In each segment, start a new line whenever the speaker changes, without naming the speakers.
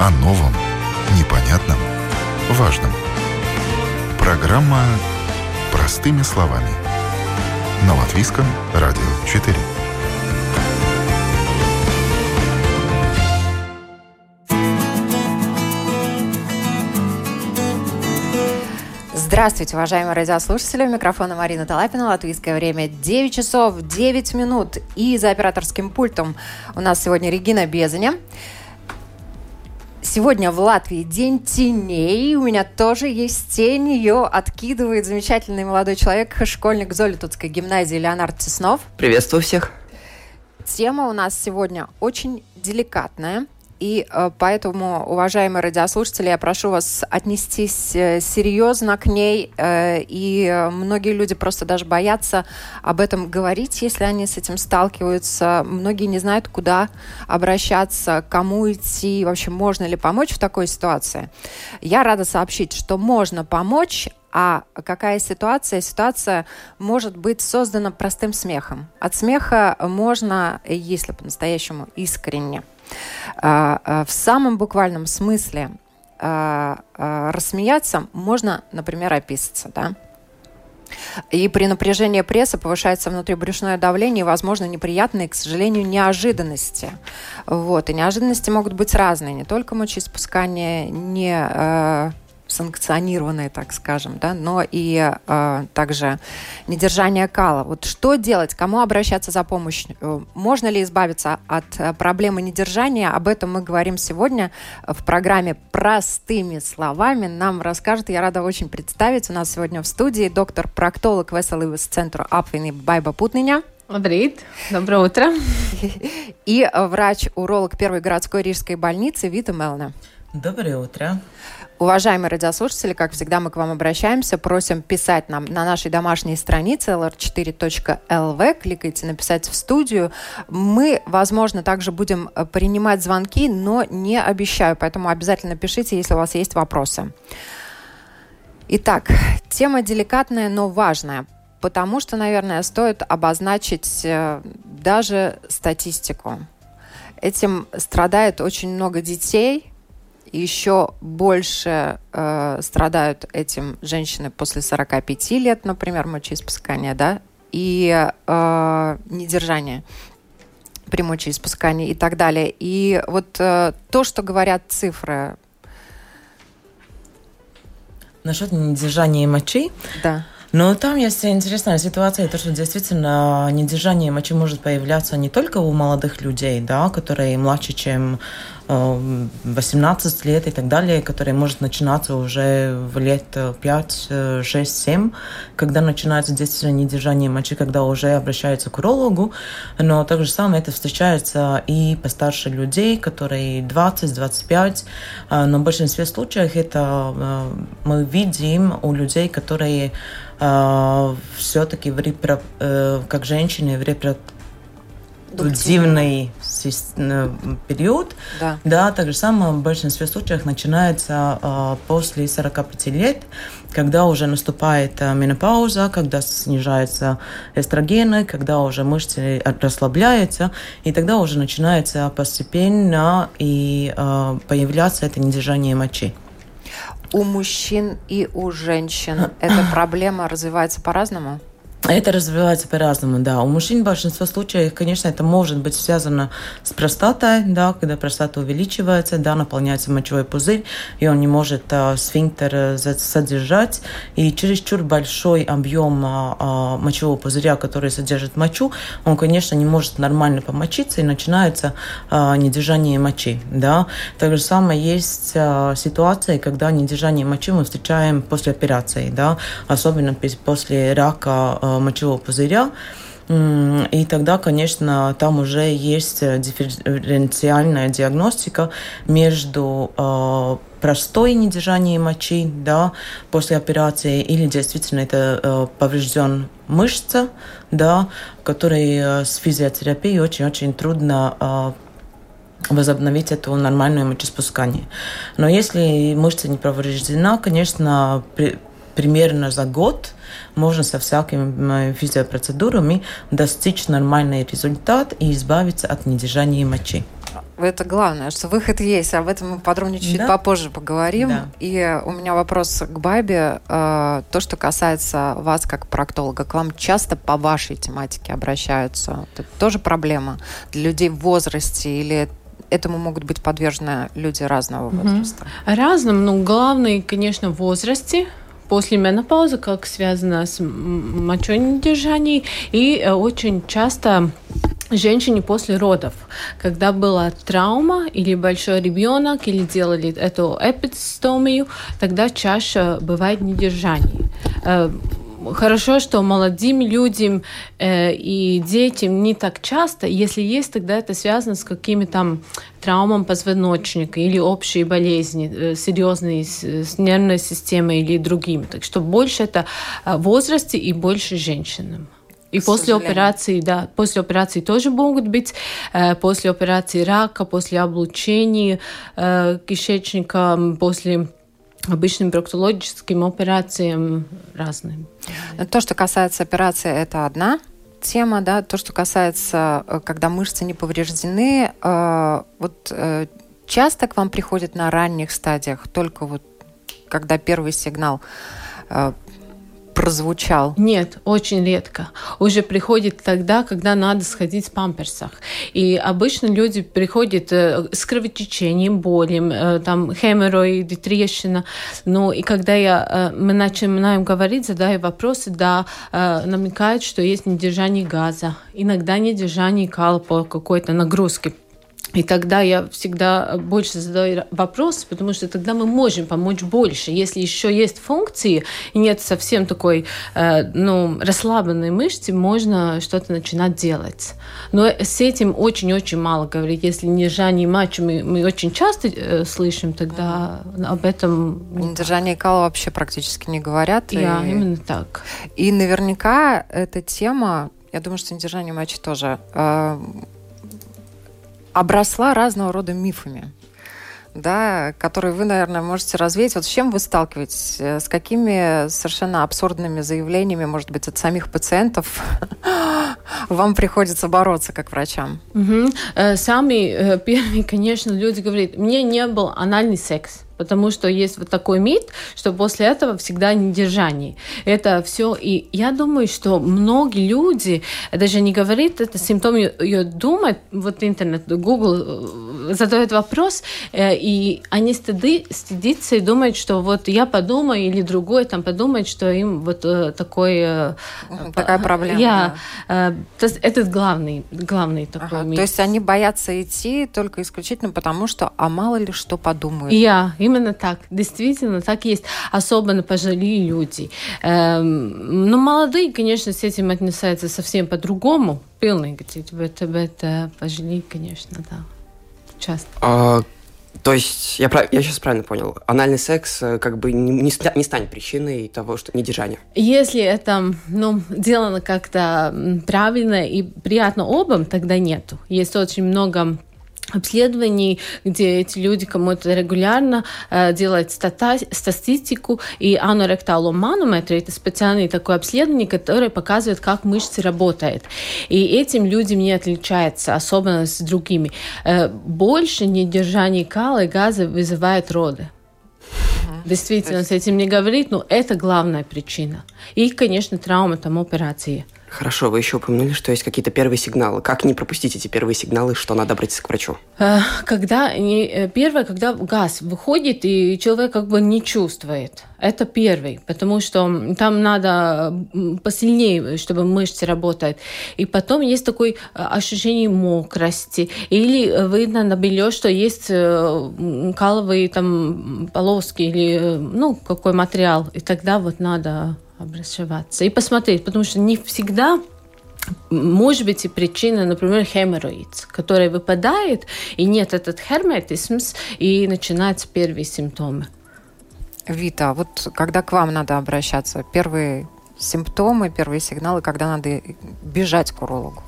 О новом, непонятном, важном. Программа «Простыми словами». На Латвийском радио 4.
Здравствуйте, уважаемые радиослушатели. У микрофона Марина Талапина. Латвийское время 9 часов 9 минут. И за операторским пультом у нас сегодня Регина Безаня. Сегодня в Латвии день теней. У меня тоже есть тень. Ее откидывает замечательный молодой человек, школьник Золитутской гимназии Леонард Теснов.
Приветствую всех.
Тема у нас сегодня очень деликатная – и э, поэтому, уважаемые радиослушатели, я прошу вас отнестись э, серьезно к ней. Э, и многие люди просто даже боятся об этом говорить, если они с этим сталкиваются. Многие не знают, куда обращаться, кому идти, вообще можно ли помочь в такой ситуации. Я рада сообщить, что можно помочь, а какая ситуация? Ситуация может быть создана простым смехом. От смеха можно, если по-настоящему искренне, а, а, в самом буквальном смысле а, рассмеяться можно, например, описаться, да? И при напряжении пресса повышается внутрибрюшное давление и, возможно, неприятные, к сожалению, неожиданности. Вот. И неожиданности могут быть разные. Не только мочеиспускание, не санкционированные, так скажем, да, но и э, также недержание кала. Вот что делать, кому обращаться за помощью? Можно ли избавиться от э, проблемы недержания? Об этом мы говорим сегодня в программе «Простыми словами». Нам расскажет, я рада очень представить, у нас сегодня в студии доктор-проктолог Веселый центра Апвини Байба Путныня.
Labrīt, доброе утро.
И врач-уролог первой городской рижской больницы Вита Мелна.
Доброе утро.
Уважаемые радиослушатели, как всегда, мы к вам обращаемся. Просим писать нам на нашей домашней странице lr4.lv. Кликайте «Написать в студию». Мы, возможно, также будем э, принимать звонки, но не обещаю. Поэтому обязательно пишите, если у вас есть вопросы. Итак, тема деликатная, но важная. Потому что, наверное, стоит обозначить э, даже статистику. Этим страдает очень много детей – еще больше э, страдают этим женщины после 45 лет, например, мочеиспускания, да, и э, недержание при мочеиспускании и так далее. И вот э, то, что говорят цифры.
Насчет недержания мочи.
Да.
Но там есть интересная ситуация, то, что действительно недержание мочи может появляться не только у молодых людей, да, которые младше, чем 18 лет и так далее, который может начинаться уже в лет 5, 6, 7, когда начинается действительно недержание мочи, когда уже обращаются к урологу. Но так же самое это встречается и постарше людей, которые 20-25. А, но в большинстве случаев это а, мы видим у людей, которые все-таки в репро... Э, как женщины в э, период.
Да.
да, так же самое в большинстве случаев начинается э, после 45 лет, когда уже наступает э, менопауза, когда снижаются эстрогены, когда уже мышцы расслабляются, и тогда уже начинается постепенно и э, появляться это недержание мочи.
У мужчин и у женщин эта проблема развивается по-разному?
Это развивается по-разному, да. У мужчин в большинстве случаев, конечно, это может быть связано с простатой, да, когда простата увеличивается, да, наполняется мочевой пузырь, и он не может а, сфинктер э, содержать, и чересчур большой объем а, а, мочевого пузыря, который содержит мочу, он, конечно, не может нормально помочиться, и начинается а, недержание мочи, да. Так же самое есть а, ситуации, когда недержание мочи мы встречаем после операции, да, особенно после рака а, мочевого пузыря. И тогда, конечно, там уже есть дифференциальная диагностика между э, простой недержанием мочи да, после операции или действительно это э, поврежден мышца, да, которой э, с физиотерапией очень-очень трудно возобновить это нормальное мочеспускание. Но если мышца не повреждена, конечно, примерно за год можно со всякими физиопроцедурами достичь нормальный результат и избавиться от недержания мочи.
это главное, что выход есть. Об этом мы подробнее чуть да? попозже поговорим. Да. И у меня вопрос к Бабе. Э, то, что касается вас как проктолога, к вам часто по вашей тематике обращаются? Это тоже проблема для людей в возрасте или этому могут быть подвержены люди разного возраста?
Разным, но главное, конечно, в возрасте после менопаузы, как связано с мочой недержанием, и э, очень часто женщине после родов, когда была травма или большой ребенок, или делали эту эпистомию, тогда чаще бывает недержание. Хорошо, что молодым людям э, и детям не так часто. Если есть, тогда это связано с какими-то травмами позвоночника или общие болезни, э, серьезные с, с нервной системой или другими. Так что больше это в возрасте и больше женщинам. И после операции, да, после операции тоже могут быть, э, после операции рака, после облучения э, кишечника, после обычным проктологическим операциям разным.
То, что касается операции, это одна тема, да. То, что касается, э, когда мышцы не повреждены, э, вот э, часто к вам приходят на ранних стадиях, только вот когда первый сигнал э, прозвучал?
Нет, очень редко. Уже приходит тогда, когда надо сходить в памперсах. И обычно люди приходят э, с кровотечением, болем, э, там хеморроиды, трещина. Ну и когда я, э, мы начинаем говорить, задаю вопросы, да, намекают, что есть недержание газа, иногда недержание кала по какой-то нагрузке и тогда я всегда больше задаю вопросы, потому что тогда мы можем помочь больше. Если еще есть функции и нет совсем такой э, ну, расслабленной мышцы, можно что-то начинать делать. Но с этим очень-очень мало говорить. Если не держание матча мы, мы очень часто э, слышим, тогда mm-hmm. об этом...
Недержание кала вообще практически не говорят.
Да, и... именно так.
И наверняка эта тема, я думаю, что недержание матча тоже... Э, обросла разного рода мифами да, которые вы, наверное, можете развеять. Вот с чем вы сталкиваетесь? Э, с какими совершенно абсурдными заявлениями, может быть, от самих пациентов вам приходится бороться как врачам?
Угу. Самый э, первый, конечно, люди говорят, мне не был анальный секс потому что есть вот такой мит, что после этого всегда недержание. Это все. И я думаю, что многие люди даже не говорят это симптом, ее думают, вот интернет, Google э, задает вопрос, э, и они стыды, стыдятся и думают, что вот я подумаю, или другой там подумает, что им вот э, такой...
Такая проблема.
Я, да. Это главный, главный такой ага, мит.
То есть они боятся идти только исключительно потому, что а мало ли что подумают.
Я, Именно так. Действительно, так есть. Особенно пожилые люди. Эм, но ну, молодые, конечно, с этим отнесаются совсем по-другому. Пилный, это, это пожилые, конечно, да. Часто.
А, то есть, я, я сейчас правильно понял, анальный секс э, как бы не, не, не станет причиной того, что недержание?
Если это ну, делано как-то правильно и приятно обам, тогда нету. Есть очень много обследований, где эти люди кому-то регулярно э, делают стата статистику, и аноректаломанометр – это специальный такой обследование, которое показывает, как мышцы работают. И этим людям не отличается, особенно с другими. Э, больше недержание кала и газа вызывает роды. Действительно, с этим не говорит, но это главная причина. И, конечно, травма, там, операции –
Хорошо, вы еще упомянули, что есть какие-то первые сигналы. Как не пропустить эти первые сигналы, что надо обратиться к врачу?
Э, когда э, первое, когда газ выходит и человек как бы не чувствует, это первый, потому что там надо посильнее, чтобы мышцы работают. И потом есть такое э, ощущение мокрости, или видно на белье, что есть каловые там полоски или ну какой материал, и тогда вот надо обращаться и посмотреть, потому что не всегда может быть и причина, например, хеморроид, который выпадает, и нет этот херметизм, и начинаются первые симптомы.
Вита, вот когда к вам надо обращаться, первые симптомы, первые сигналы, когда надо бежать к урологу?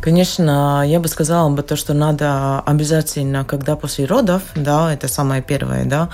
Конечно, я бы сказала бы то, что надо обязательно, когда после родов, да, это самое первое, да,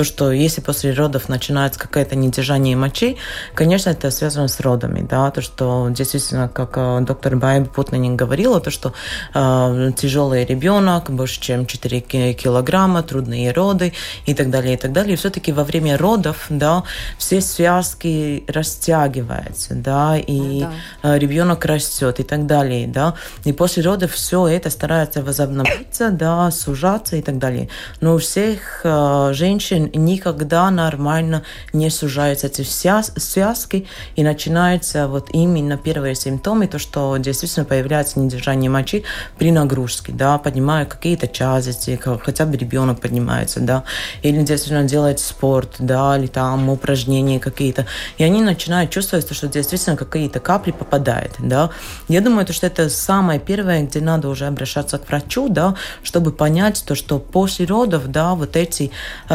то, что если после родов начинается какое-то недержание мочи, конечно, это связано с родами, да, то, что действительно, как э, доктор Байб Путнанин говорила, то, что э, тяжелый ребенок, больше чем 4 килограмма, трудные роды и так далее, и так далее. И все-таки во время родов, да, все связки растягиваются, да, и ну, да. Э, ребенок растет и так далее, да. И после родов все это старается возобновиться, да, сужаться и так далее. Но у всех э, женщин никогда нормально не сужаются эти связки, и начинаются вот именно первые симптомы, то, что действительно появляется недержание мочи при нагрузке, да, поднимая какие-то тяжести, хотя бы ребенок поднимается, да, или действительно делает спорт, да, или там упражнения какие-то, и они начинают чувствовать, что действительно какие-то капли попадают, да. Я думаю, то, что это самое первое, где надо уже обращаться к врачу, да, чтобы понять то, что после родов, да, вот эти э,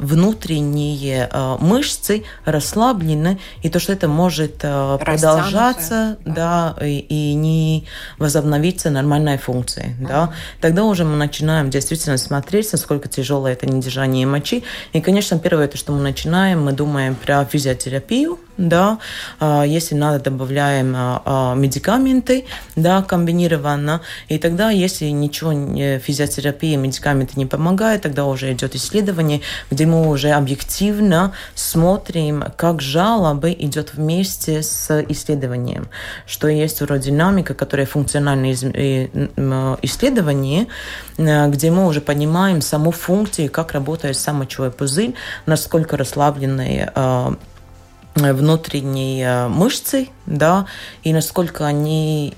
внутренние э, мышцы расслаблены, и то, что это может э, продолжаться, да, и, и не возобновиться нормальная функция, uh-huh. да. Тогда уже мы начинаем действительно смотреть, насколько тяжелое это недержание мочи. И, конечно, первое, то, что мы начинаем, мы думаем про физиотерапию, да, а, если надо, добавляем а, а, медикаменты, да, комбинированно, и тогда, если ничего, физиотерапия, медикаменты не помогают, тогда уже идет исследование, где мы уже объективно смотрим, как жалобы идет вместе с исследованием, что есть уродинамика, которая функциональное исследование, где мы уже понимаем саму функцию, как работает сам мочевой пузырь, насколько расслабленные внутренней мышцы, да, и насколько они,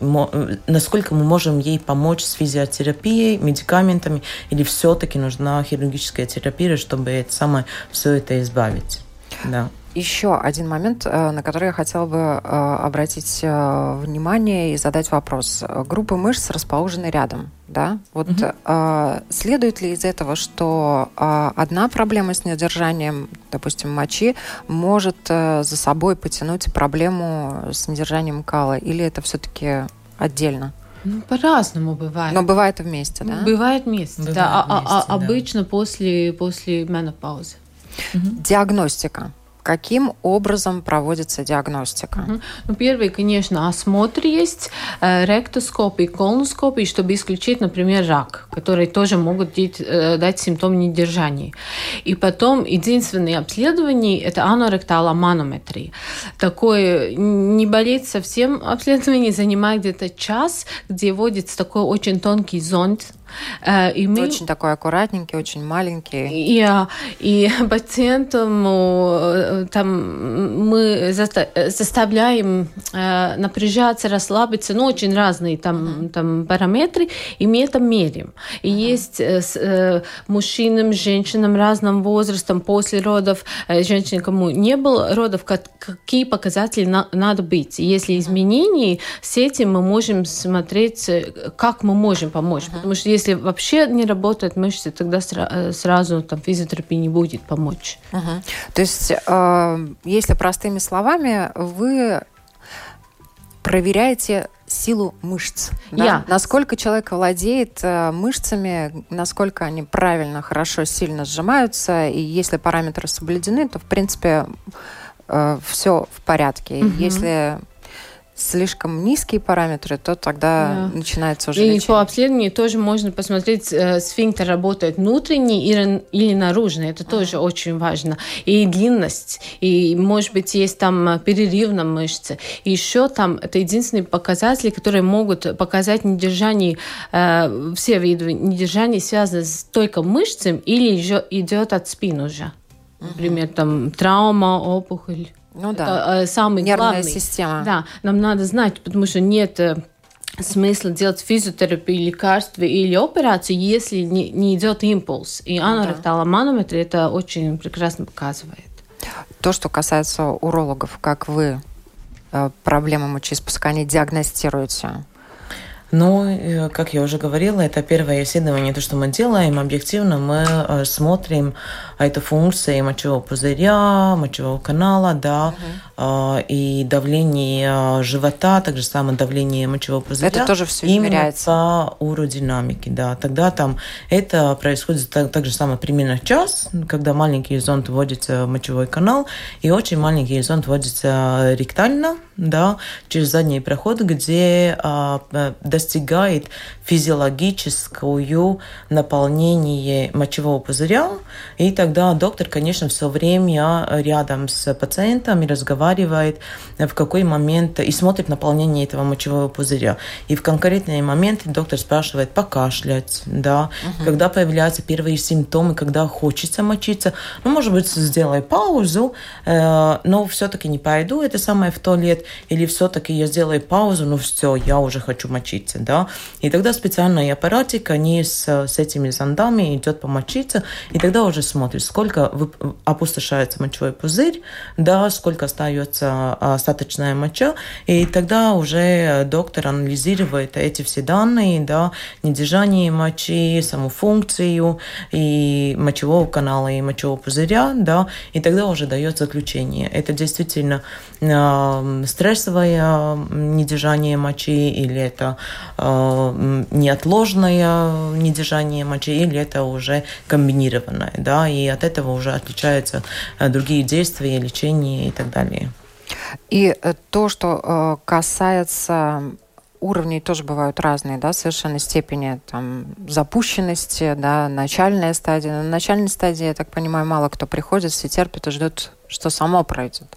насколько мы можем ей помочь с физиотерапией, медикаментами, или все-таки нужна хирургическая терапия, чтобы это самое все это избавить, да.
Еще один момент, э, на который я хотела бы э, обратить э, внимание и задать вопрос. Группы мышц расположены рядом, да? Вот угу. следует ли из этого, что одна проблема с недержанием, допустим, мочи, может за собой потянуть проблему с недержанием кала, или это все-таки отдельно?
Ну, по-разному бывает.
Но бывает вместе, да?
Бывает вместе, бывает да. Вместе, а, а, да. Обычно после, после менопаузы.
Угу. Диагностика каким образом проводится диагностика? Угу.
Ну, первый, конечно, осмотр есть, э, ректоскопия, колоноскопия, чтобы исключить, например, рак, который тоже могут дать, э, дать симптом недержания. И потом единственное обследование – это аноректала манометрия. Такое не болеть совсем обследование, занимает где-то час, где вводится такой очень тонкий зонд
Э, и мы... Очень такой аккуратненький, очень маленький.
И, и пациентам э, там, мы заставляем э, напряжаться, расслабиться, ну, очень разные там, там параметры, и мы это меряем. И uh-huh. есть с мужчинам, женщинам разным возрастом после родов, женщин, кому не было родов, какие показатели на, надо быть. Если изменений с этим мы можем смотреть, как мы можем помочь. Uh-huh. Потому что если вообще не работают мышцы, тогда сра- э, сразу там физиотерапия не будет помочь.
Угу. То есть, э, если простыми словами, вы проверяете силу мышц. Да?
Yeah.
Насколько человек владеет э, мышцами, насколько они правильно, хорошо, сильно сжимаются, и если параметры соблюдены, то, в принципе, э, все в порядке. Mm-hmm. Если слишком низкие параметры, то тогда да. начинается уже
И лечение. по обследованию тоже можно посмотреть, э, сфинктер работает внутренний или, или наружный. Это тоже очень важно. И длинность. И, может быть, есть там э, перерыв на мышце. И еще там это единственные показатели, которые могут показать недержание, э, все виды недержания связаны с только мышцами или идет от спины уже. Например, там травма, опухоль.
Ну да. Это
э, самый
Нервная
главный.
система.
Да, нам надо знать, потому что нет э, смысла делать физиотерапию, лекарства или операцию, если не, не идет импульс. И аноректаломанометрия это очень прекрасно показывает.
То, что касается урологов, как вы э, проблемы мочеиспускания диагностируете?
Ну, э, как я уже говорила, это первое исследование, то, что мы делаем. Объективно мы э, смотрим эту функцию мочевого пузыря, мочевого канала, да, угу. и давление живота, также самое давление мочевого пузыря.
Это тоже все
измеряется. по уродинамике, да. Тогда там это происходит так, так же самое примерно час, когда маленький зонд вводится в мочевой канал, и очень маленький зонд вводится ректально, да, через задний проход, где а, достигает физиологическую наполнение мочевого пузыря, и тогда доктор, конечно, все время рядом с пациентом и разговаривает в какой момент и смотрит наполнение этого мочевого пузыря. И в конкретный момент доктор спрашивает покашлять, да, угу. когда появляются первые симптомы, когда хочется мочиться, ну, может быть, сделай паузу, э, но все-таки не пойду, это самое в туалет, или все-таки я сделаю паузу, ну все, я уже хочу мочиться, да. И тогда специальный аппаратик, они с, с этими зондами идет помочиться, и тогда уже смотрит, сколько опустошается мочевой пузырь, да, сколько остается остаточная моча, и тогда уже доктор анализирует эти все данные, да, недержание мочи, саму функцию и мочевого канала, и мочевого пузыря, да, и тогда уже дает заключение. Это действительно э, стрессовое недержание мочи, или это э, неотложное недержание мочи, или это уже комбинированное, да, и от этого уже отличаются э, другие действия, лечение и так далее.
И э, то, что касается уровней тоже бывают разные, да, совершенно степени там запущенности, да, начальная стадия. На начальной стадии, я так понимаю, мало кто приходит, все терпят и ждут, что само пройдет.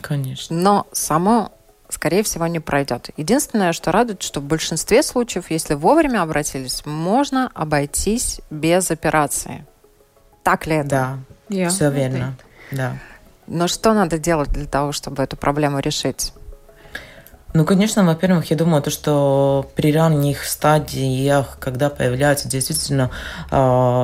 Конечно.
Но само скорее всего, не пройдет. Единственное, что радует, что в большинстве случаев, если вовремя обратились, можно обойтись без операции. Так ли это?
Да, yeah. все верно. Да.
Но что надо делать для того, чтобы эту проблему решить?
Ну, конечно, во-первых, я думаю, то, что при ранних стадиях, когда появляется действительно э,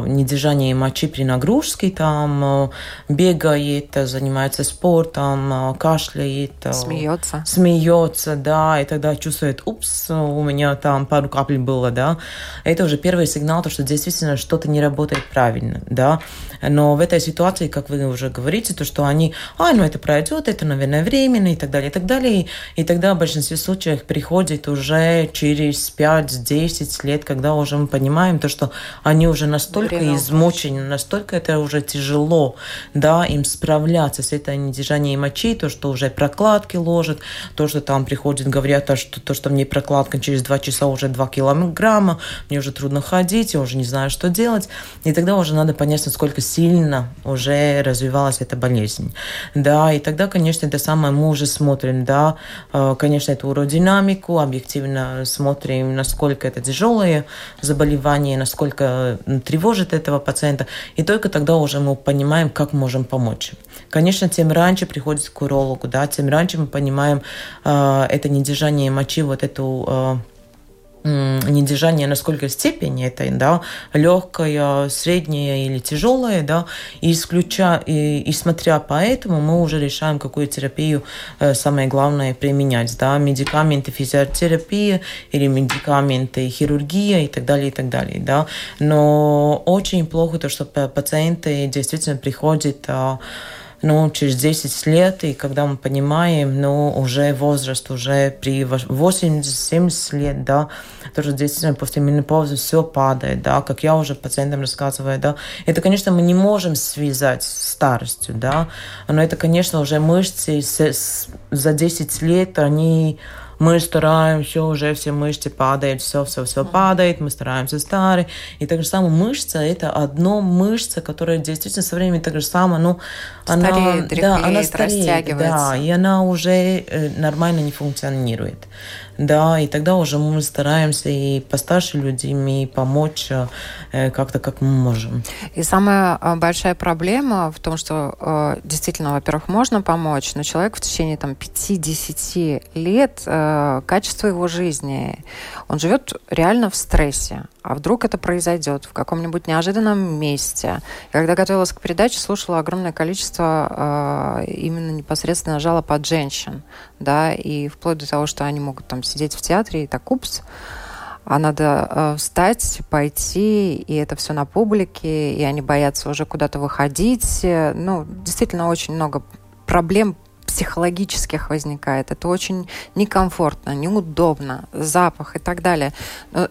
недержание мочи при нагрузке, там э, бегает, занимается спортом, э, кашляет.
Э, смеется.
Смеется, да, и тогда чувствует, упс, у меня там пару капель было, да. Это уже первый сигнал, то, что действительно что-то не работает правильно, да. Но в этой ситуации, как вы уже говорите, то, что они, а, ну это пройдет, это, наверное, временно и так далее, и так далее. И, и тогда большинство большинстве случаев приходит уже через 5-10 лет, когда уже мы понимаем то, что они уже настолько Время измучены, настолько это уже тяжело, да, им справляться с этой недержанием мочи, то, что уже прокладки ложат, то, что там приходят, говорят, то, что, то, что мне прокладка через 2 часа уже 2 килограмма, мне уже трудно ходить, я уже не знаю, что делать. И тогда уже надо понять, насколько сильно уже развивалась эта болезнь. Да, и тогда, конечно, это самое мы уже смотрим, да, э, конечно, эту уродинамику, объективно смотрим, насколько это тяжелое заболевание, насколько тревожит этого пациента, и только тогда уже мы понимаем, как можем помочь. Конечно, тем раньше приходит к урологу, да, тем раньше мы понимаем э, это недержание мочи, вот эту э, недержание, на сколько степени это, да, легкое, среднее или тяжелое, да, и, исключа, и, и смотря по этому, мы уже решаем, какую терапию э, самое главное применять, да, медикаменты физиотерапия или медикаменты хирургия и так далее, и так далее, да, но очень плохо то, что пациенты действительно приходят а, ну, через 10 лет, и когда мы понимаем, ну, уже возраст, уже при 80-70 лет, да, тоже действительно после менопаузы все падает, да, как я уже пациентам рассказываю, да, это, конечно, мы не можем связать с старостью, да, но это, конечно, уже мышцы за 10 лет, они мы стараемся, уже все мышцы падают, все, все, все падает, мы стараемся старые. И так же самое мышца, это одно мышца, которая действительно со временем так же самое, ну,
она, стареет, да, она стареет,
да, и она уже э, нормально не функционирует да, и тогда уже мы стараемся и постарше людьми помочь э, как-то, как мы можем.
И самая э, большая проблема в том, что э, действительно, во-первых, можно помочь, но человек в течение там 5-10 лет качество его жизни, он живет реально в стрессе. А вдруг это произойдет в каком-нибудь неожиданном месте? Я когда готовилась к передаче, слушала огромное количество именно непосредственно жалоб от женщин, да, и вплоть до того, что они могут там сидеть в театре и так, упс, а надо э, встать, пойти, и это все на публике, и они боятся уже куда-то выходить. Ну, действительно, очень много проблем психологических возникает. Это очень некомфортно, неудобно, запах и так далее. Но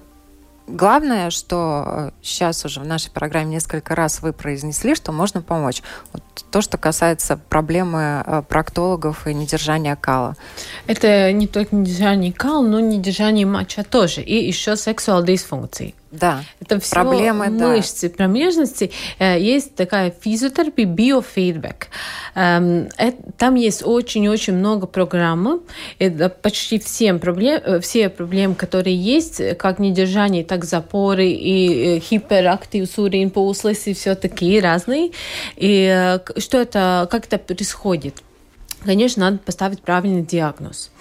главное, что сейчас уже в нашей программе несколько раз вы произнесли, что можно помочь. Вот то, что касается проблемы э, проктологов и недержания кала.
Это не только недержание кала, но недержание моча тоже. И еще сексуальная дисфункция.
Да.
Это все проблемы, мышцы да. промежности. Э, есть такая физиотерапия, биофидбэк. Эм, там есть очень-очень много программ. Это почти всем проблем, э, все проблемы, которые есть, как недержание, так запоры и хиперактив сурин пауслес и все такие разные. И что это, как это происходит? Конечно, надо поставить правильный диагноз.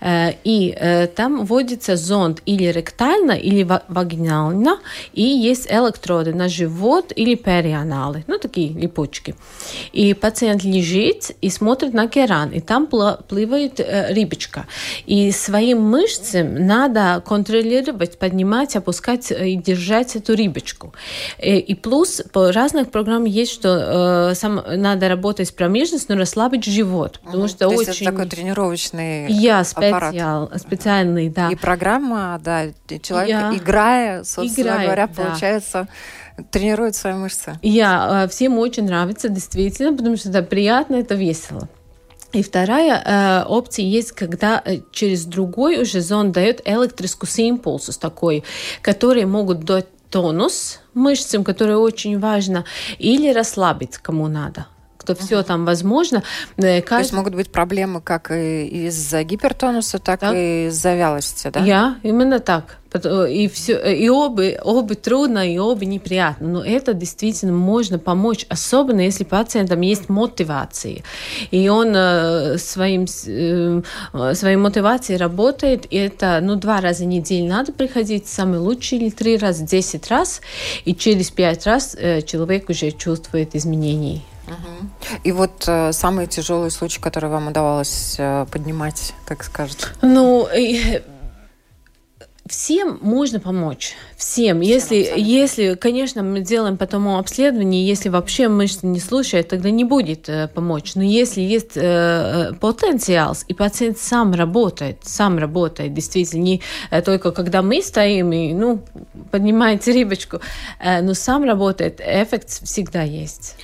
Э, и э, там вводится зонд или ректально, или вагинально, и есть электроды на живот или перианалы, ну такие липучки. И пациент лежит и смотрит на керан, и там плывает э, рыбочка. И своим мышцам надо контролировать, поднимать, опускать и держать эту рыбочку. И плюс по разных программам есть, что надо работать с промежностью, но расслабить живот.
Потому угу. что То очень... это такой тренировочный
Я специал, специальный, да.
И программа, да, человек, Я... играя, собственно Играет, говоря, да. получается, тренирует свои мышцы.
Я, э, всем очень нравится, действительно, потому что это приятно, это весело. И вторая э, опция есть, когда э, через другой уже зон дает электрический импульс такой, которые могут дать тонус мышцам, который очень важно, или расслабить, кому надо что uh-huh. все там возможно.
Каждый... То есть могут быть проблемы как из-за гипертонуса, так, так. и из-за вялости, да?
Я, именно так. И, все, и оба, оба трудно, и оба неприятно. Но это действительно можно помочь, особенно если пациентам есть мотивация. И он э, своим, э, своей мотивацией работает. И это ну, два раза в неделю надо приходить, самый лучший, или три раза, десять раз. И через пять раз э, человек уже чувствует изменения.
И вот э, самый тяжелый случай, который вам удавалось э, поднимать, как скажете?
Ну, э, всем можно помочь. Всем. Если, если, конечно, мы делаем потом обследование, если вообще мышцы не слушают, тогда не будет э, помочь. Но если есть э, э, потенциал, и пациент сам работает, сам работает, действительно, не э, только когда мы стоим и, ну, поднимаете рыбочку, э, но сам работает, эффект всегда есть.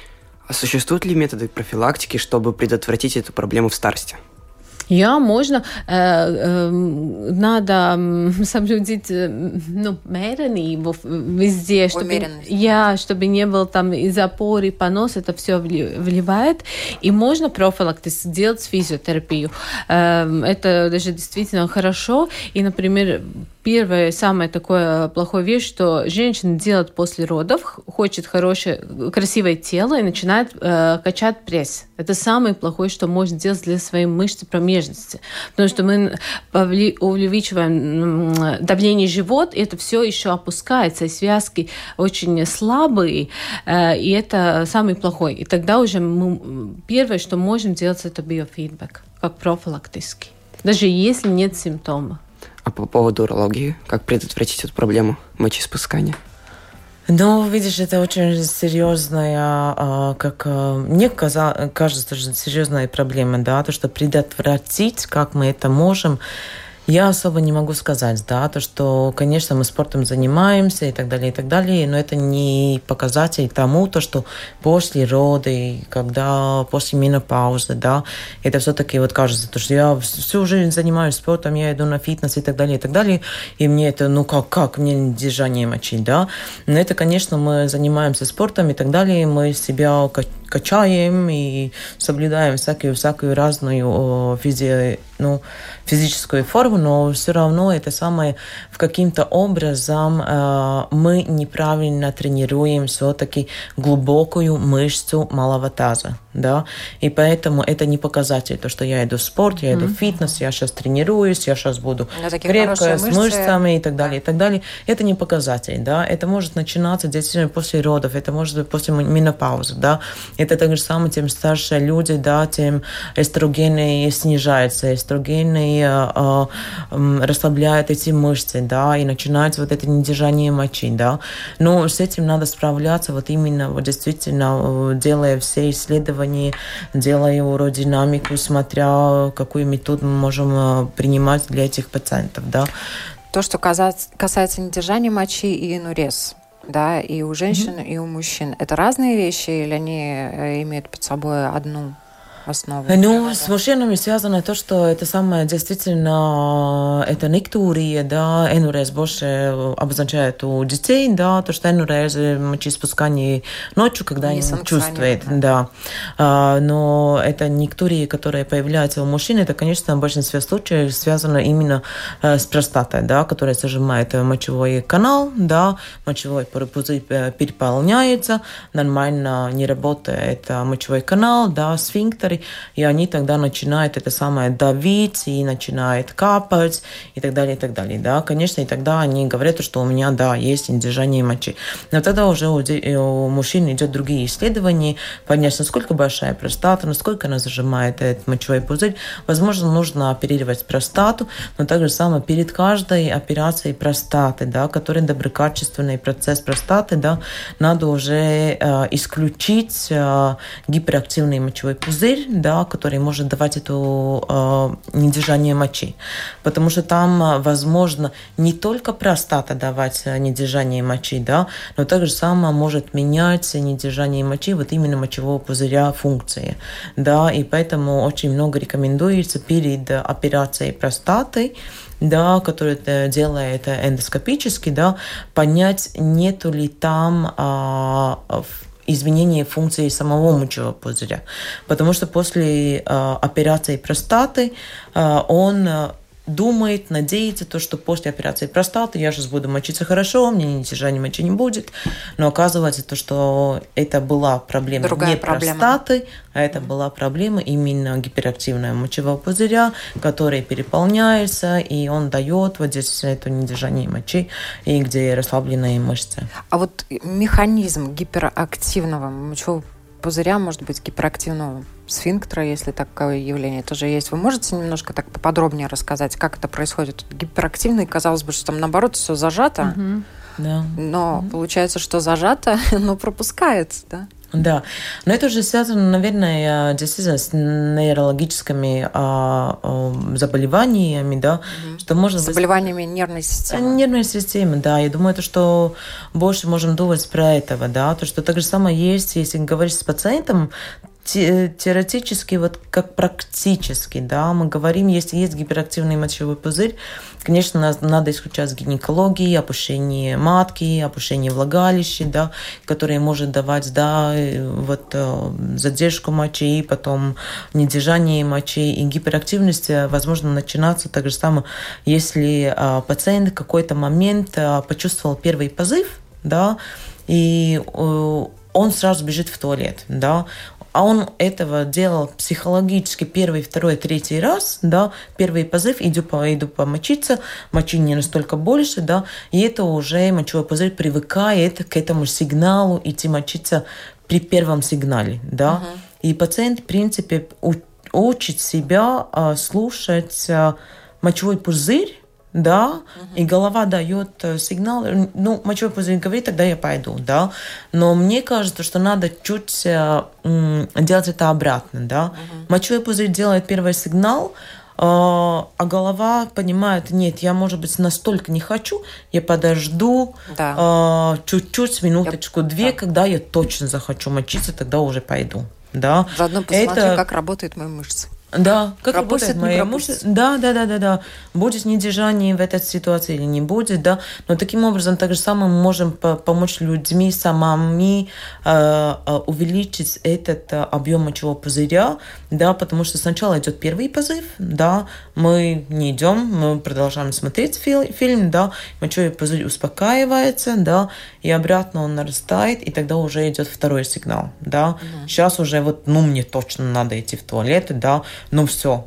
Существуют ли методы профилактики, чтобы предотвратить эту проблему в старости?
Jā, можно. Э, эм, надо соблюдить э, ну, меренибу везде, чтобы, я, чтобы не было там и запор, и понос, это все вливает. И можно профилактис сделать физиотерапию. Эм, это даже действительно хорошо. И, например, первое, самое такое плохое вещь, что женщина делает после родов, хочет хорошее, красивое тело и начинает э, качать пресс. Это самое плохое, что можно сделать для своей мышцы промежности. Потому что мы увеличиваем давление живот, и это все еще опускается, и связки очень слабые, э, и это самый плохой. И тогда уже мы, первое, что можем делать, это биофидбэк, как профилактический. Даже если нет симптомов.
А по поводу урологии, как предотвратить эту проблему мочеиспускания?
Ну, видишь, это очень серьезная, а, как а, мне кажется, серьезная проблема, да, то, что предотвратить, как мы это можем, я особо не могу сказать, да, то, что, конечно, мы спортом занимаемся и так далее, и так далее, но это не показатель тому, то, что после роды, когда после менопаузы, да, это все-таки вот кажется, то, что я всю жизнь занимаюсь спортом, я иду на фитнес и так далее, и так далее, и мне это, ну как, как мне держание мочить, да, но это, конечно, мы занимаемся спортом и так далее, мы себя качаем и соблюдаем всякую, всякую разную физи, ну, физическую форму, но все равно это самое в каким-то образом э, мы неправильно тренируем все-таки глубокую мышцу малого таза, да, и поэтому это не показатель, то, что я иду в спорт, я иду mm-hmm. в фитнес, я сейчас тренируюсь, я сейчас буду крепкая, с мышцами и так далее, и так далее. Это не показатель, да, это может начинаться действительно после родов, это может быть после менопаузы, да, Это так же самое, тем старше люди, да, тем эстрогены снижаются, эстрогены э, э, расслабляют эти мышцы, да, и начинается вот это недержание мочи, да. Но с этим надо справляться вот именно, вот действительно, делая все исследования, делая уродинамику, смотря какую методу мы можем принимать для этих пациентов, да.
То, что касается недержания мочи и инурез, да, и у женщин, mm-hmm. и у мужчин, это разные вещи или они э, имеют под собой одну основу?
Ну, с мужчинами связано то, что это самое действительно, это нектурия, да, энурез больше обозначает у детей, да, то, что энурез мочеиспускание ночью, когда они чувствуют, да. А, но это нектурия, которая появляется у мужчин, это, конечно, в большинстве случаев связано именно э, с простатой, да, которая зажимает мочевой канал, да, мочевой пузырь э, переполняется, нормально не работает мочевой канал, да, сфинктер, факторы, и они тогда начинают это самое давить, и начинает капать, и так далее, и так далее. Да, конечно, и тогда они говорят, что у меня, да, есть недержание мочи. Но тогда уже у, у мужчин идет другие исследования, понять, насколько большая простата, насколько она зажимает этот мочевой пузырь. Возможно, нужно оперировать простату, но также самое перед каждой операцией простаты, да, который доброкачественный процесс простаты, да, надо уже э, исключить э, гиперактивный мочевой пузырь, да, который может давать эту э, недержание мочи. Потому что там, э, возможно, не только простата давать э, недержание мочи, да, но также само может менять недержание мочи, вот именно мочевого пузыря функции. Да, и поэтому очень много рекомендуется перед операцией простаты да, который делает эндоскопически, да, понять, нету ли там а, изменение функции самого мочевого пузыря. Потому что после э, операции простаты э, он думает, надеется, то, что после операции простаты я сейчас буду мочиться хорошо, мне недержания мочи не будет. Но оказывается, то, что это была проблема
Другая
не
проблема.
простаты, а это была проблема именно гиперактивного мочевого пузыря, который переполняется, и он дает вот здесь это недержание мочи, и где расслабленные мышцы.
А вот механизм гиперактивного мочевого пузыря может быть гиперактивного сфинктера, если такое явление тоже есть. Вы можете немножко так поподробнее рассказать, как это происходит? Гиперактивный, казалось бы, что там наоборот все зажато,
угу. да.
но угу. получается, что зажато, но пропускается, да?
Да, но это уже связано, наверное, действительно с нейрологическими а, а, заболеваниями, да,
угу. что можно... Заболеваниями нервной системы.
Нервной системы, да. Я думаю, то, что больше можем думать про этого, да, то, что так же самое есть, если говорить с пациентом, теоретически, вот как практически, да, мы говорим, если есть гиперактивный мочевой пузырь, конечно, надо исключать гинекологии, опущение матки, опущение влагалища, да, которые может давать, да, вот э, задержку мочи, потом недержание мочи. И гиперактивность, э, возможно, начинаться так же самое, если э, пациент в какой-то момент почувствовал первый позыв, да, и он сразу бежит в туалет, да, а он этого делал психологически первый, второй, третий раз, да, первый позыв, иду, по, иду помочиться, мочи не настолько больше, да, и это уже мочевой пузырь привыкает к этому сигналу идти мочиться при первом сигнале, да, uh-huh. и пациент, в принципе, учит себя а, слушать а, мочевой пузырь, да, угу. и голова дает э, сигнал, ну, мочевой пузырь говорит, тогда я пойду, да, но мне кажется, что надо чуть э, делать это обратно, да, угу. мочевой пузырь делает первый сигнал, э, а голова понимает, нет, я, может быть, настолько не хочу, я подожду да. чуть-чуть, минуточку, две, да. когда я точно захочу мочиться, тогда уже пойду. Да.
Заодно посмотрю, это... как работают мои мышцы.
Да, как работает моя муж. Да, да, да, да, да. Будет недержание в этой ситуации или не будет, да. Но таким образом, так же самое мы можем помочь людьми самими э, э, увеличить этот э, объем мочевого пузыря, да, потому что сначала идет первый позыв, да, мы не идем, мы продолжаем смотреть фильм, да, мочевой пузырь успокаивается, да, и обратно он нарастает, и тогда уже идет второй сигнал, да. Угу. Сейчас уже вот, ну, мне точно надо идти в туалет, да, ну все,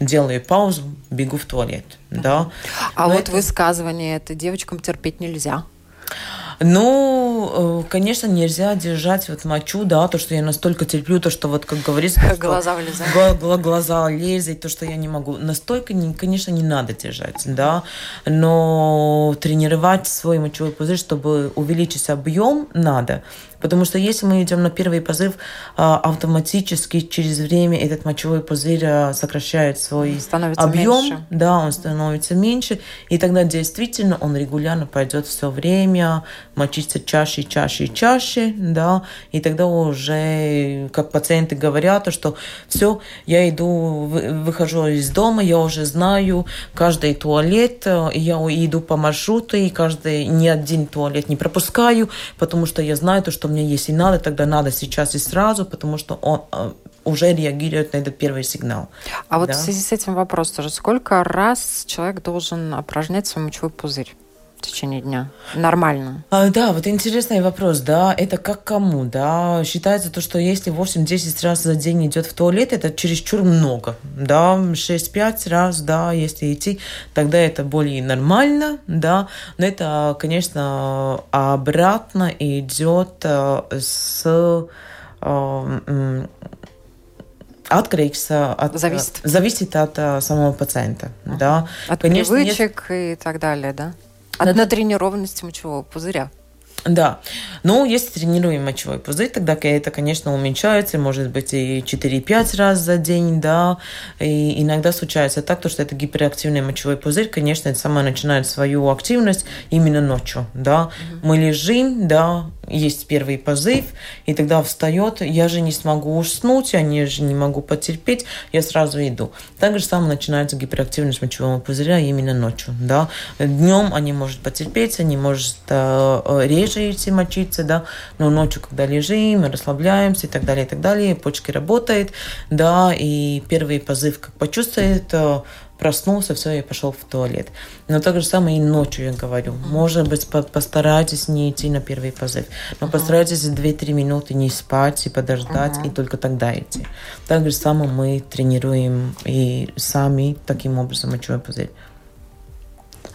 делаю паузу, бегу в туалет, да.
А Но вот это... высказывание это девочкам терпеть нельзя.
Ну, Ну, конечно, нельзя держать вот мочу, да, то, что я настолько терплю, то, что вот, как говорится...
Глаза вылезают.
Глаза лезет, то, что я не могу. Настолько, конечно, не надо держать, да, но тренировать свой мочевой пузырь, чтобы увеличить объем, надо. Потому что если мы идем на первый позыв, а, автоматически через время этот мочевой пузырь а, сокращает свой становится объем, меньше. да, он становится меньше, и тогда действительно он регулярно пойдет все время мочиться чаще, чаще и чаще, да, и тогда уже, как пациенты говорят, что все, я иду, выхожу из дома, я уже знаю каждый туалет, я иду по маршруту, и каждый, ни один туалет не пропускаю, потому что я знаю то, что мне если надо, тогда надо сейчас и сразу, потому что он э, уже реагирует на этот первый сигнал.
А вот в связи с этим вопрос тоже. Сколько раз человек должен опорожнять свой мочевой пузырь? В течение дня? Нормально?
А, да, вот интересный вопрос, да, это как кому, да, считается то, что если 8-10 раз за день идет в туалет, это чересчур много, да, 6-5 раз, да, если идти, тогда это более нормально, да, но это, конечно, обратно идет э, с э, atkarīgs от, зависит. зависит от самого пациента. Uh-huh. Да.
От Конечно, привычек есть... и так далее, да? От натренированности мочевого пузыря.
Да. Ну, если тренируем мочевой пузырь, тогда это, конечно, уменьшается, может быть, и 4-5 раз за день, да. И иногда случается так, то, что это гиперактивный мочевой пузырь, конечно, это сама начинает свою активность именно ночью, да. Угу. Мы лежим, да, есть первый позыв, и тогда встает, я же не смогу уснуть, я же не могу потерпеть, я сразу иду. Так же самое начинается гиперактивность мочевого пузыря именно ночью. Да? Днем они могут потерпеть, они могут э, реже идти мочиться, да? но ночью, когда лежим, расслабляемся и так далее, и так далее, почки работают, да, и первый позыв как почувствует, э, проснулся, все, и пошел в туалет. Но так же самое и ночью я говорю. Может быть, постарайтесь не идти на первый позыв, но постарайтесь 2-3 минуты не спать и подождать, и только тогда идти. Так же самое мы тренируем и сами таким образом мочевой пузырь.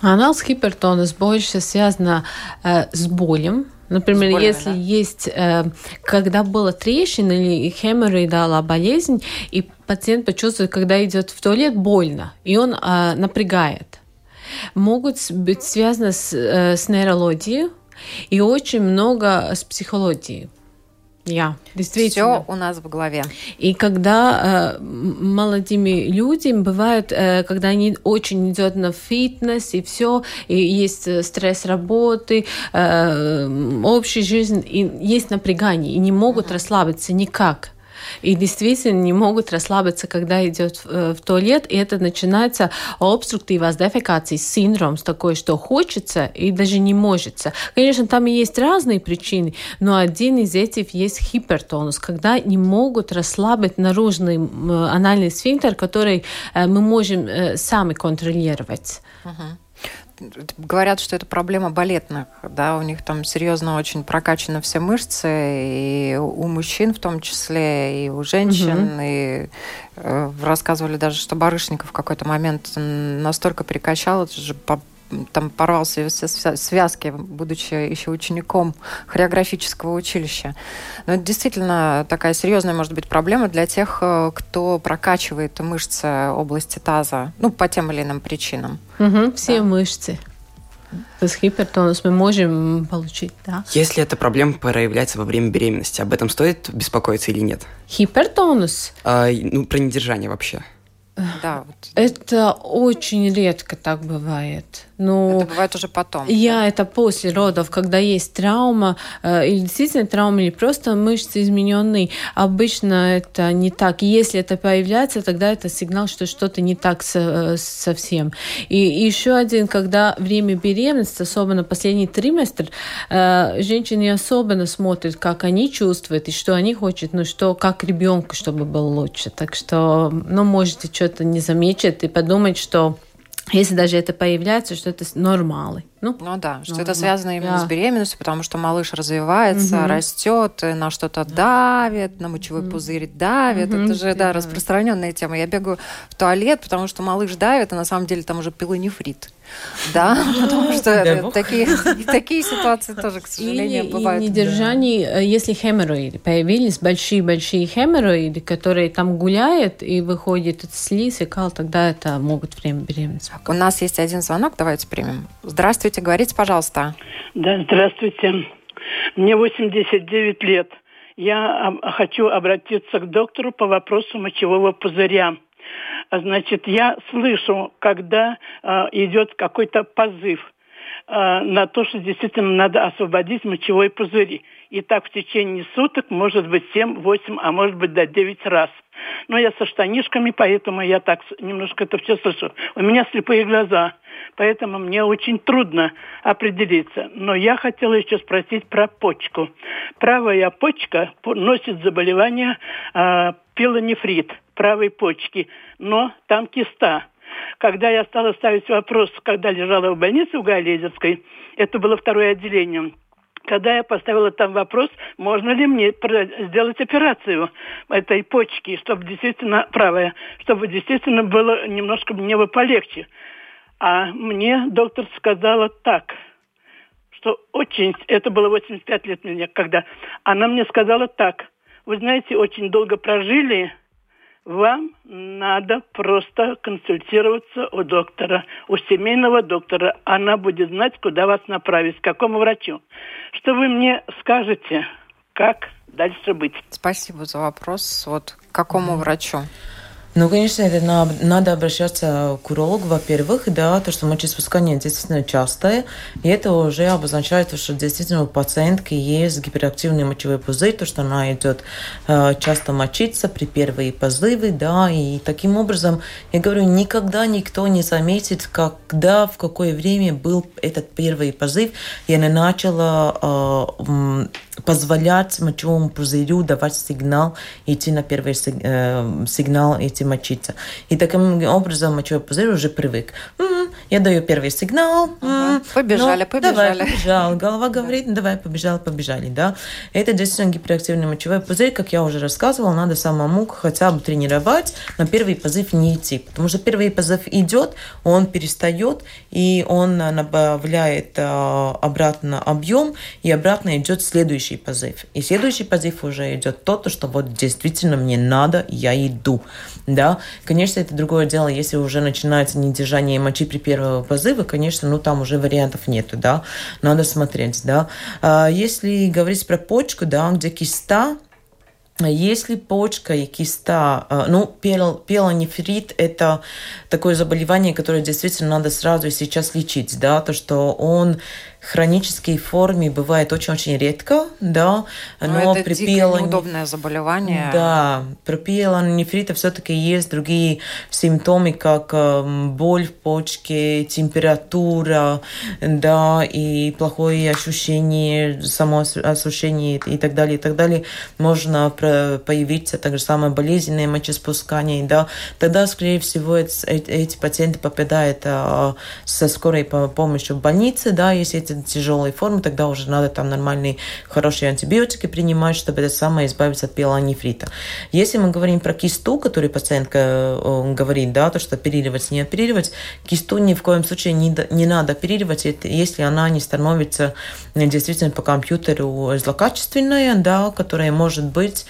Анализ гипертонус больше связано э, с болем, Например, Более, если да? есть, э, когда была трещина или хеморроидала болезнь, и пациент почувствует, когда идет в туалет, больно, и он э, напрягает. Могут быть связаны с, э, с нейрологией и очень много с психологией. Я, действительно.
Все у нас в голове.
И когда э, молодыми людьми бывает, э, когда они очень идут на фитнес и все, и есть э, стресс работы, э, общей жизни, и есть напрягание, и не могут uh-huh. расслабиться никак и действительно не могут расслабиться, когда идет э, в туалет, и это начинается обструктивная дефекация синдром, такой, что хочется и даже не может. Конечно, там и есть разные причины, но один из этих есть гипертонус, когда не могут расслабить наружный анальный сфинктер, который э, мы можем э, сами контролировать.
Uh-huh говорят, что это проблема балетных, да, у них там серьезно очень прокачаны все мышцы, и у мужчин в том числе, и у женщин, угу. и э, рассказывали даже, что Барышников в какой-то момент настолько перекачал, это же по там порвался все связки, будучи еще учеником хореографического училища. Но это действительно такая серьезная, может быть, проблема для тех, э, кто прокачивает мышцы области таза, ну, по тем или иным причинам.
Угу, все да. мышцы. С гипертонус мы можем получить, да.
Если эта проблема проявляется во время беременности, об этом стоит беспокоиться или нет?
Гипертонус?
А, ну, про недержание вообще.
Да, вот. Это очень редко так бывает.
Ну, это бывает уже потом.
Я да? это после родов, когда есть травма, э, или действительно травма, или просто мышцы измененные. Обычно это не так. Если это появляется, тогда это сигнал, что что-то не так со, э, совсем. И, и еще один, когда время беременности, особенно последний триместр, э, женщины особенно смотрят, как они чувствуют и что они хотят, ну что, как ребенку, чтобы было лучше. Так что, ну, можете что-то не заметить и подумать, что если даже это появляется, что это нормалы.
Ну, ну да, что ну, это связано именно да. с беременностью, потому что малыш развивается, угу. растет, на что-то давит, на мочевой угу. пузырь давит. Угу. Это же, да, распространенная тема. Я бегаю в туалет, потому что малыш давит, а на самом деле там уже пилонефрит. Да, потому что такие, такие ситуации тоже, к сожалению,
Или
бывают.
И недержание, да. если хеморроиды появились, большие-большие хеморроиды, которые там гуляют и выходит слиз и кал, тогда это могут время беременности.
У нас есть один звонок, давайте примем. Здравствуйте, говорите, пожалуйста.
Да, здравствуйте. Мне 89 лет. Я хочу обратиться к доктору по вопросу мочевого пузыря. Значит, я слышу, когда э, идет какой-то позыв э, на то, что действительно надо освободить мочевой пузырь. И так в течение суток может быть 7, 8, а может быть до 9 раз. Но я со штанишками, поэтому я так немножко это все слышу. У меня слепые глаза, поэтому мне очень трудно определиться. Но я хотела еще спросить про почку. Правая почка носит заболевание э, пилонефрит правой почки, но там киста. Когда я стала ставить вопрос, когда лежала в больнице в Галезерской, это было второе отделение, когда я поставила там вопрос, можно ли мне сделать операцию этой почки, чтобы действительно правая, чтобы действительно было немножко мне бы полегче. А мне доктор сказала так, что очень, это было 85 лет мне, когда, она мне сказала так, вы знаете, очень долго прожили, вам надо просто консультироваться у доктора, у семейного доктора. Она будет знать, куда вас направить, к какому врачу. Что вы мне скажете, как дальше быть?
Спасибо за вопрос. Вот к какому врачу?
Ну, конечно, это надо, надо обращаться к урологу, во-первых, да, то, что мочеиспускание действительно частое, и это уже обозначает, что действительно у пациентки есть гиперактивный мочевой пузырь, то, что она идет э, часто мочиться при первые позывы, да, и таким образом, я говорю, никогда никто не заметит, когда, в какое время был этот первый позыв, и она начала э, позволять мочевому пузырю давать сигнал, идти на первый э, сигнал, идти мочиться. И таким образом мочевой пузырь уже привык. М-м, я даю первый сигнал.
М-м, побежали, ну, побежали.
Давай, побежал. Голова говорит, ну, давай, побежал, побежали. Да? Это действительно гиперактивный мочевой пузырь, как я уже рассказывала, надо самому хотя бы тренировать, на первый позыв не идти. Потому что первый позыв идет, он перестает, и он набавляет э, обратно объем, и обратно идет следующий позыв. И следующий позыв уже идет тот, что вот действительно мне надо, я иду да. Конечно, это другое дело, если уже начинается недержание мочи при первом позыве, конечно, ну там уже вариантов нету, да, надо смотреть, да. А если говорить про почку, да, где киста, если почка и киста, а, ну, пелонефрит – это такое заболевание, которое действительно надо сразу сейчас лечить, да, то, что он хронической форме бывает очень-очень редко, да,
но, но это при пиелон... неудобное заболевание.
Да, при пиелонефрита все-таки есть другие симптомы, как эм, боль в почке, температура, да, и плохое ощущение, самоощущение и так далее, и так далее. Можно появиться так же самое болезненное мочеспускание, да, тогда, скорее всего, эти пациенты попадают а, со скорой помощью в больнице, да, если эти тяжелой формы, тогда уже надо там нормальные, хорошие антибиотики принимать, чтобы это самое избавиться от пиелонефрита. Если мы говорим про кисту, которую пациентка э, говорит, да, то, что оперировать, не оперировать, кисту ни в коем случае не, не надо оперировать, если она не становится э, действительно по компьютеру злокачественная, да, которая может быть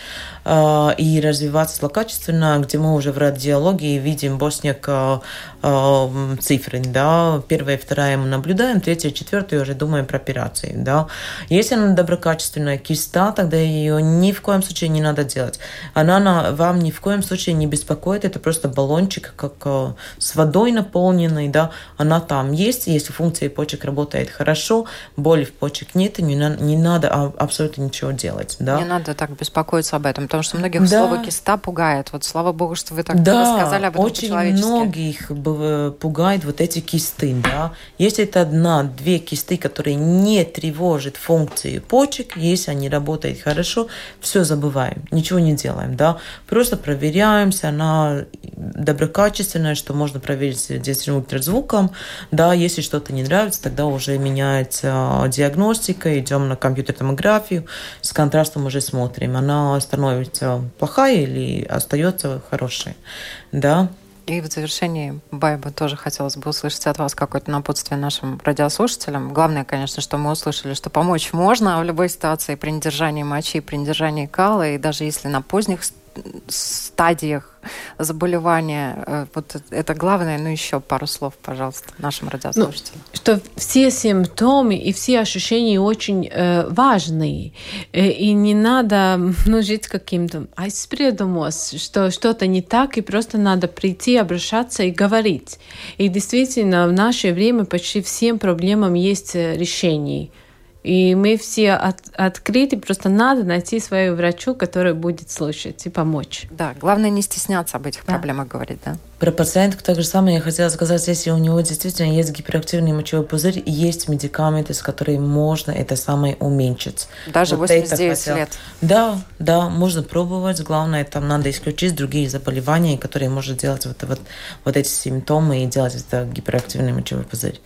и развиваться злокачественно, где мы уже в радиологии видим босняк э, э, цифры, да, первая, вторая мы наблюдаем, третья, четвертая уже думаем про операции, да. Если она доброкачественная киста, тогда ее ни в коем случае не надо делать. Она на, вам ни в коем случае не беспокоит, это просто баллончик, как э, с водой наполненный, да, она там есть, если функция почек работает хорошо, боли в почек нет, не, на, не надо абсолютно ничего делать, да.
Не надо так беспокоиться об этом, потому что многих да. слово киста пугает. Вот слава богу, что вы так да, рассказали об этом
очень многих пугает вот эти кисты, да. Если это одна, две кисты, которые не тревожат функции почек, если они работают хорошо, все забываем, ничего не делаем, да. Просто проверяемся, она доброкачественная, что можно проверить здесь ультразвуком, да, если что-то не нравится, тогда уже меняется диагностика, идем на компьютерную томографию, с контрастом уже смотрим, она становится плохая или остается хорошая, да.
И в завершении, Байба, тоже хотелось бы услышать от вас какое-то напутствие нашим радиослушателям. Главное, конечно, что мы услышали, что помочь можно в любой ситуации при недержании мочи, при недержании кала, и даже если на поздних стадиях заболевания. Э, вот это главное. Ну, еще пару слов, пожалуйста, нашим радиослушателям.
Ну, что все симптомы и все ощущения очень э, важные. Э, и не надо ну, жить каким-то айспредумос, что что-то не так, и просто надо прийти, обращаться и говорить. И действительно, в наше время почти всем проблемам есть э, решение. И мы все от, открыты, просто надо найти свою врачу, который будет слушать и помочь.
Да, главное не стесняться об этих да. проблемах говорить, да.
Про пациентку так же самое я хотела сказать, если у него действительно есть гиперактивный мочевой пузырь, есть медикаменты, с которыми можно это самое уменьшить.
Даже вот 89 хотел... лет?
Да, да, можно пробовать. Главное, там надо исключить другие заболевания, которые может делать вот, вот, вот эти симптомы и делать это гиперактивный мочевой пузырь.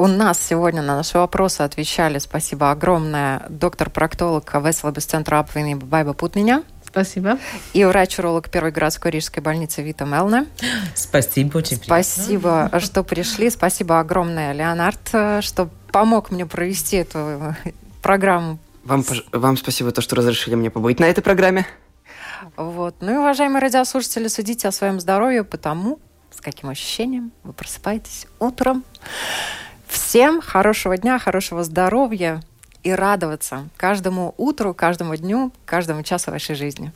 У нас сегодня на наши вопросы отвечали, спасибо огромное, доктор-проктолог Веселобес центра апвинība Байба Путниņa.
Спасибо.
И врач-уролог Первой городской рижской больницы Вита Мелне.
Спасибо, очень
Спасибо, приятно. что пришли. Спасибо огромное, Леонард, что помог мне провести эту программу.
Вам, вам спасибо, то, что разрешили мне побыть на этой программе.
Вот. Ну и, уважаемые радиослушатели, судите о своем здоровье потому, с каким ощущением вы просыпаетесь утром. Всем хорошего дня, хорошего здоровья и радоваться каждому утру, каждому дню, каждому часу вашей жизни.